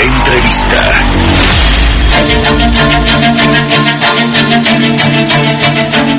Entrevista.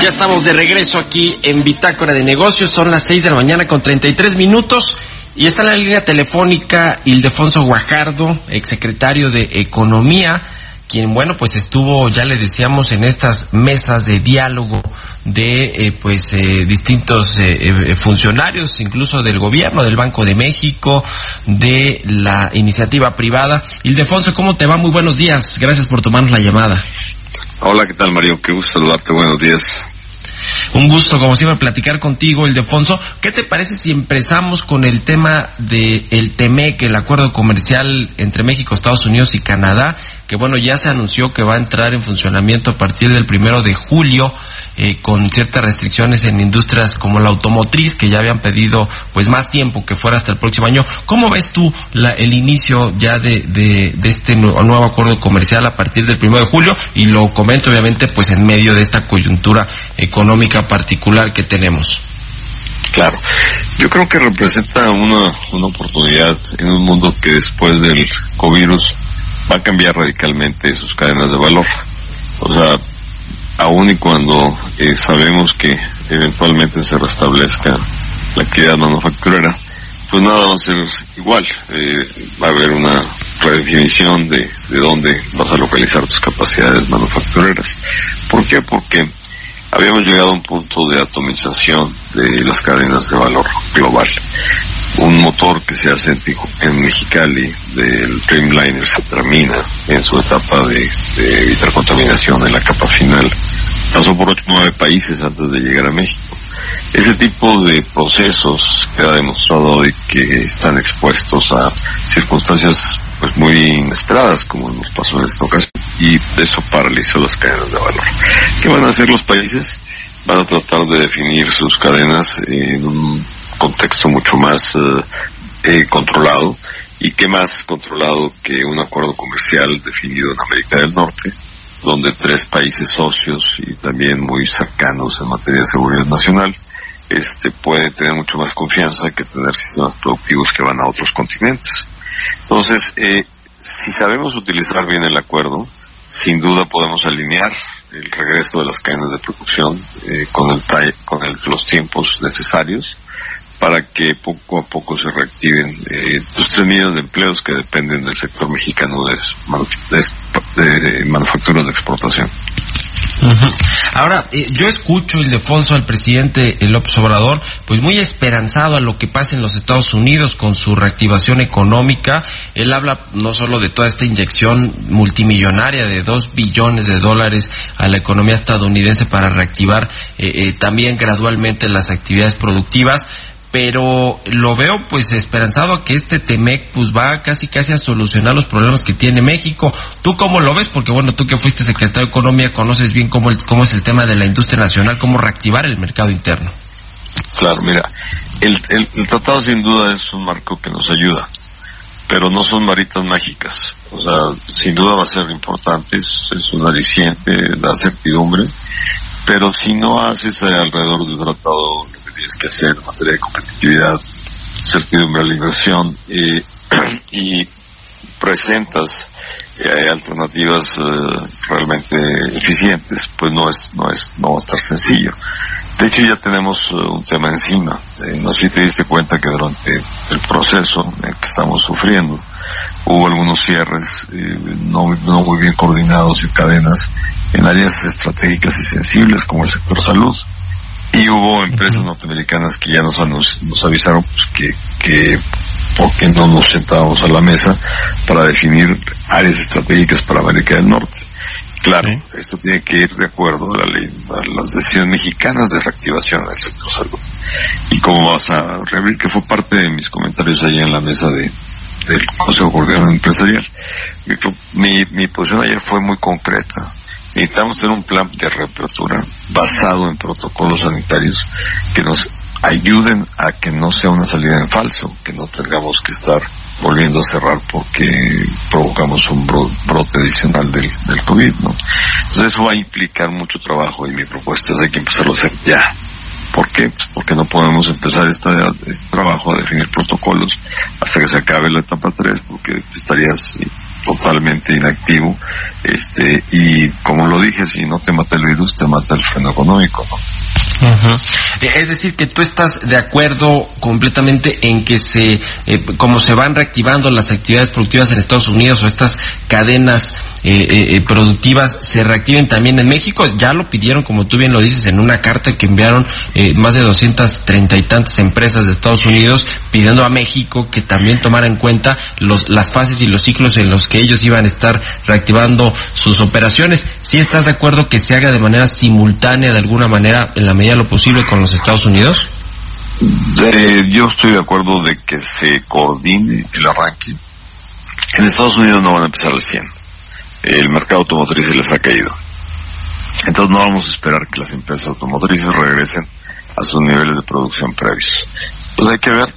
Ya estamos de regreso aquí en Bitácora de Negocios. Son las 6 de la mañana con 33 minutos. Y está en la línea telefónica Ildefonso Guajardo, exsecretario de Economía, quien, bueno, pues estuvo, ya le decíamos, en estas mesas de diálogo de, eh, pues, eh, distintos eh, eh, funcionarios, incluso del gobierno, del Banco de México, de la iniciativa privada. Ildefonso, ¿cómo te va? Muy buenos días. Gracias por tomarnos la llamada. Hola, ¿qué tal Mario? Qué gusto saludarte, buenos días. Un gusto, como siempre, platicar contigo, Ildefonso. ¿Qué te parece si empezamos con el tema de el TEMEC, el acuerdo comercial entre México, Estados Unidos y Canadá? Que bueno, ya se anunció que va a entrar en funcionamiento a partir del primero de julio, eh, con ciertas restricciones en industrias como la automotriz, que ya habían pedido pues más tiempo que fuera hasta el próximo año. ¿Cómo ves tú la- el inicio ya de, de, este nu- nuevo acuerdo comercial a partir del primero de julio? Y lo comento obviamente pues en medio de esta coyuntura económica particular que tenemos. Claro, yo creo que representa una, una oportunidad en un mundo que después del covirus va a cambiar radicalmente sus cadenas de valor. O sea, aun y cuando eh, sabemos que eventualmente se restablezca la actividad manufacturera, pues nada va a ser igual. Eh, va a haber una redefinición de, de dónde vas a localizar tus capacidades manufactureras. ¿Por qué? Porque habíamos llegado a un punto de atomización de las cadenas de valor global. Un motor que se hace en, Mexicali del Dreamliner se termina en su etapa de, de evitar contaminación en la capa final. Pasó por ocho o nueve países antes de llegar a México. Ese tipo de procesos queda demostrado hoy que están expuestos a circunstancias pues muy inesperadas como nos pasó en esta ocasión y eso paralizó las cadenas de valor. ¿Qué van a hacer los países? Van a tratar de definir sus cadenas en un contexto mucho más eh, eh, controlado y qué más controlado que un acuerdo comercial definido en América del Norte donde tres países socios y también muy cercanos en materia de seguridad nacional este pueden tener mucho más confianza que tener sistemas productivos que van a otros continentes. Entonces, eh, si sabemos utilizar bien el acuerdo, sin duda podemos alinear el regreso de las cadenas de producción eh, con, el con el- los tiempos necesarios para que poco a poco se reactiven eh, los tres millones de empleos que dependen del sector mexicano de, de- de de exportación. Ahora, eh, yo escucho, Ildefonso, al presidente eh, López Obrador, pues muy esperanzado a lo que pasa en los Estados Unidos con su reactivación económica. Él habla no solo de toda esta inyección multimillonaria de dos billones de dólares a la economía estadounidense para reactivar eh, eh, también gradualmente las actividades productivas, pero lo veo pues esperanzado que este Temec pues va casi casi a solucionar los problemas que tiene México. ¿Tú cómo lo ves? Porque bueno, tú que fuiste secretario de Economía conoces bien cómo, el- cómo es el tema de la industria nacional, cómo reactivar el mercado interno. Claro, mira, el, el, tratado sin duda es un marco que nos ayuda, pero no son maritas mágicas. O sea, sin duda va a ser importante, es, es un aliciente, da certidumbre, pero si no haces alrededor del tratado lo que tienes que hacer en materia de competitividad, certidumbre a la inversión y presentas eh, alternativas eh, realmente eficientes, pues no es, no es, no va a estar sencillo. De hecho ya tenemos eh, un tema encima. Eh, no sé si te diste cuenta que durante el proceso en que estamos sufriendo hubo algunos cierres eh, no, no muy bien coordinados en cadenas en áreas estratégicas y sensibles como el sector salud. Y hubo empresas norteamericanas que ya nos, nos avisaron pues, que, que por qué no nos sentábamos a la mesa para definir áreas estratégicas para América del Norte. Claro, esto tiene que ir de acuerdo a la ley, a las decisiones mexicanas de reactivación del sector salud. Y como vas a reabrir, que fue parte de mis comentarios allí en la mesa de, del Consejo Coordinador Empresarial, mi, mi, posición ayer fue muy concreta. Necesitamos tener un plan de reapertura basado en protocolos sanitarios que nos ayuden a que no sea una salida en falso, que no tengamos que estar volviendo a cerrar porque provocamos un brote adicional del, del COVID, ¿no? Entonces eso va a implicar mucho trabajo y mi propuesta es hay que empezarlo a hacer ya. ¿Por qué? Pues porque no podemos empezar este trabajo a definir protocolos hasta que se acabe la etapa 3 porque estarías totalmente inactivo este y como lo dije si no te mata el virus te mata el freno económico ¿no? Es decir, que tú estás de acuerdo completamente en que se, eh, como se van reactivando las actividades productivas en Estados Unidos o estas cadenas eh, eh, productivas se reactiven también en México. Ya lo pidieron, como tú bien lo dices, en una carta que enviaron más de 230 y tantas empresas de Estados Unidos pidiendo a México que también tomara en cuenta los, las fases y los ciclos en los que ellos iban a estar reactivando sus operaciones. ¿Sí estás de acuerdo que se haga de manera simultánea, de alguna manera, en la medida de lo posible con los Estados Unidos? yo estoy de acuerdo de que se coordine el arranque. En Estados Unidos no van a empezar al 100. El mercado automotriz se les ha caído. Entonces no vamos a esperar que las empresas automotrices regresen a sus niveles de producción previos. Entonces hay que ver.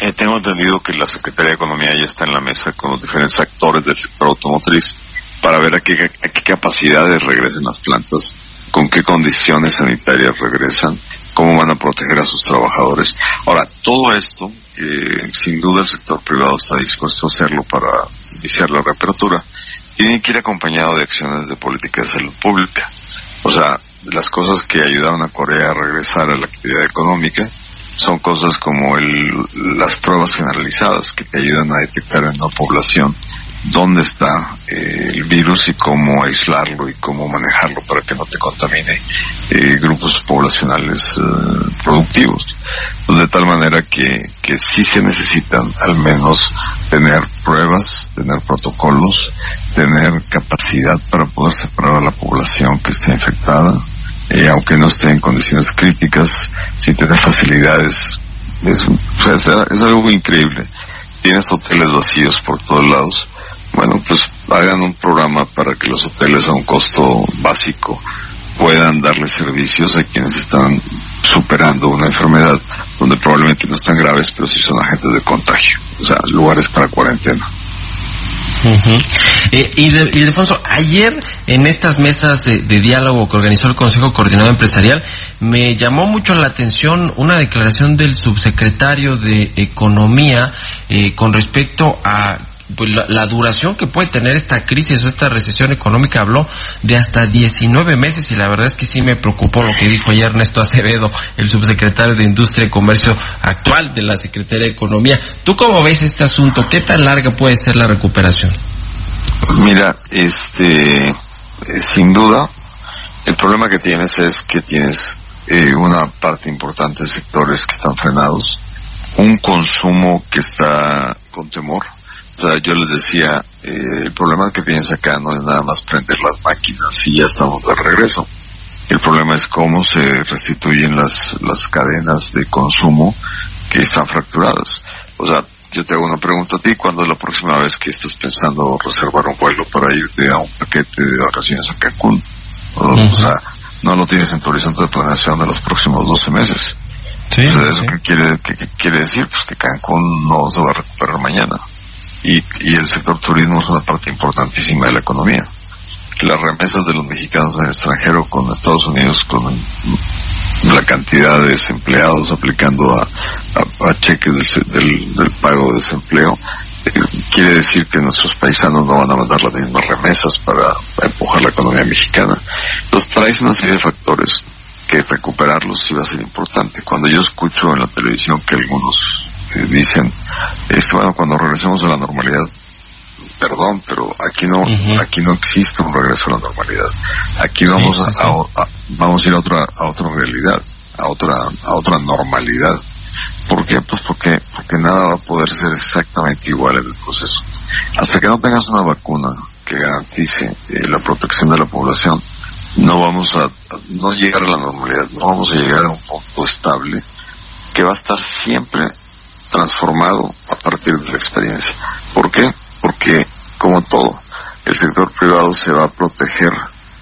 Eh, tengo entendido que la Secretaría de Economía ya está en la mesa con los diferentes actores del sector automotriz para ver a qué, a qué capacidades regresen las plantas con qué condiciones sanitarias regresan, cómo van a proteger a sus trabajadores. Ahora, todo esto, que sin duda el sector privado está dispuesto a hacerlo para iniciar la reapertura, tiene que ir acompañado de acciones de política de salud pública. O sea, las cosas que ayudaron a Corea a regresar a la actividad económica son cosas como el, las pruebas generalizadas que te ayudan a detectar en la población dónde está eh, el virus y cómo aislarlo y cómo manejarlo para que no te contamine eh, grupos poblacionales eh, productivos. de tal manera que, que sí se necesitan al menos tener pruebas, tener protocolos, tener capacidad para poder separar a la población que esté infectada, aunque no esté en condiciones críticas, sin tener facilidades. Es, es algo increíble. Tienes hoteles vacíos por todos lados bueno, pues hagan un programa para que los hoteles a un costo básico puedan darle servicios a quienes están superando una enfermedad donde probablemente no están graves, pero sí son agentes de contagio, o sea, lugares para cuarentena. Eh, y, de, y Defonso, ayer en estas mesas de, diálogo que organizó el Consejo Coordinador Empresarial, me llamó mucho la atención una declaración del subsecretario de Economía eh, con respecto a pues la, duración que puede tener esta crisis o esta recesión económica habló de hasta 19 meses y la verdad es que sí me preocupó lo que dijo ayer Ernesto Acevedo, el subsecretario de Industria y Comercio actual de la Secretaría de Economía. ¿Tú cómo ves este asunto? ¿Qué tan larga puede ser la recuperación? Mira, este, eh, sin duda, el problema que tienes es que tienes eh, una parte importante de sectores que están frenados, un consumo que está con temor, sea, yo les decía, eh, el problema que tienes acá no es nada más prender las máquinas y ya estamos de regreso. El problema es cómo se restituyen las, las cadenas de consumo que están fracturadas. O sea, yo te hago una pregunta a ti, ¿cuándo es la próxima vez que estás pensando reservar un vuelo para irte a un paquete de vacaciones a Cancún? O, sea, no lo tienes en tu horizonte de planeación de los próximos 12 meses. Sí, ¿Eso qué quiere, qué quiere decir? Pues que Cancún no se va a recuperar mañana y, y el sector turismo es una parte importantísima de la economía. Las remesas de los mexicanos en el extranjero con Estados Unidos, con la cantidad de desempleados aplicando a, cheques del, del, pago de desempleo, eh, quiere decir que nuestros paisanos no van a mandar las mismas remesas para, empujar la economía mexicana. Entonces traes una serie de factores que recuperarlos va a ser importante. Cuando yo escucho en la televisión que algunos dicen, este, bueno, cuando regresemos a la normalidad, perdón, pero aquí no, aquí no existe un regreso a la normalidad. Aquí vamos a, vamos a ir a otra, a otra realidad, a otra, a otra normalidad. ¿Por qué? Pues porque, porque nada va a poder ser exactamente igual en el proceso. Hasta que no tengas una vacuna que garantice eh, la protección de la población, no vamos a, no llegar a la normalidad, no vamos a llegar a un punto estable que va a estar siempre transformado a partir de la experiencia. ¿Por qué? Porque, como todo, el sector privado se va a proteger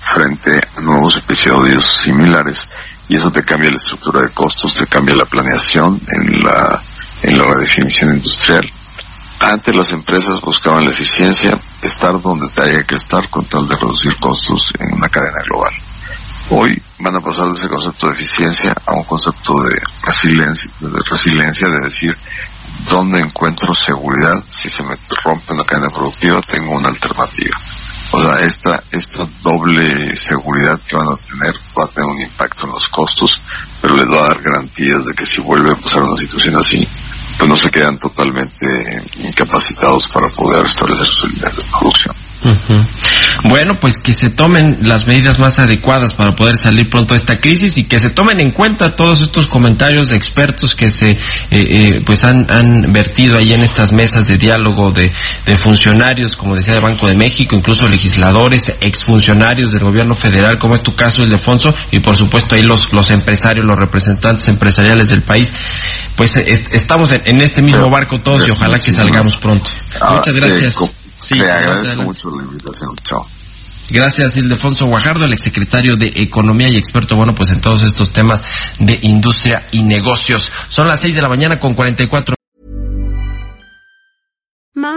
frente a nuevos episodios similares y eso te cambia la estructura de costos, te cambia la planeación en la, en la redefinición industrial. Antes las empresas buscaban la eficiencia, estar donde te haya que estar con tal de reducir costos en una cadena global. Hoy van a pasar de ese concepto de eficiencia a un concepto de resiliencia, de decir, ¿dónde encuentro seguridad? Si se me rompe una cadena productiva, tengo una alternativa. O sea, esta, esta doble seguridad que van a tener va a tener un impacto en los costos, pero les va a dar garantías de que si vuelve a pasar una situación así, pues no se quedan totalmente incapacitados para poder establecer su línea de producción. Bueno, pues que se tomen las medidas más adecuadas para poder salir pronto de esta crisis y que se tomen en cuenta todos estos comentarios de expertos que se eh, eh, pues han, han, vertido ahí en estas mesas de diálogo de, de, funcionarios, como decía de Banco de México, incluso legisladores, exfuncionarios del gobierno federal, como es tu caso, el Defonso, y por supuesto ahí los, los empresarios, los representantes empresariales del país. Pues est estamos en, en, este mismo barco todos y ojalá que salgamos pronto. Muchas gracias. Sí, Le agradezco mucho la invitación. Chao. Gracias, Ildefonso Guajardo, el exsecretario de Economía y experto, bueno, pues en todos estos temas de industria y negocios. Son las seis de la mañana con 44.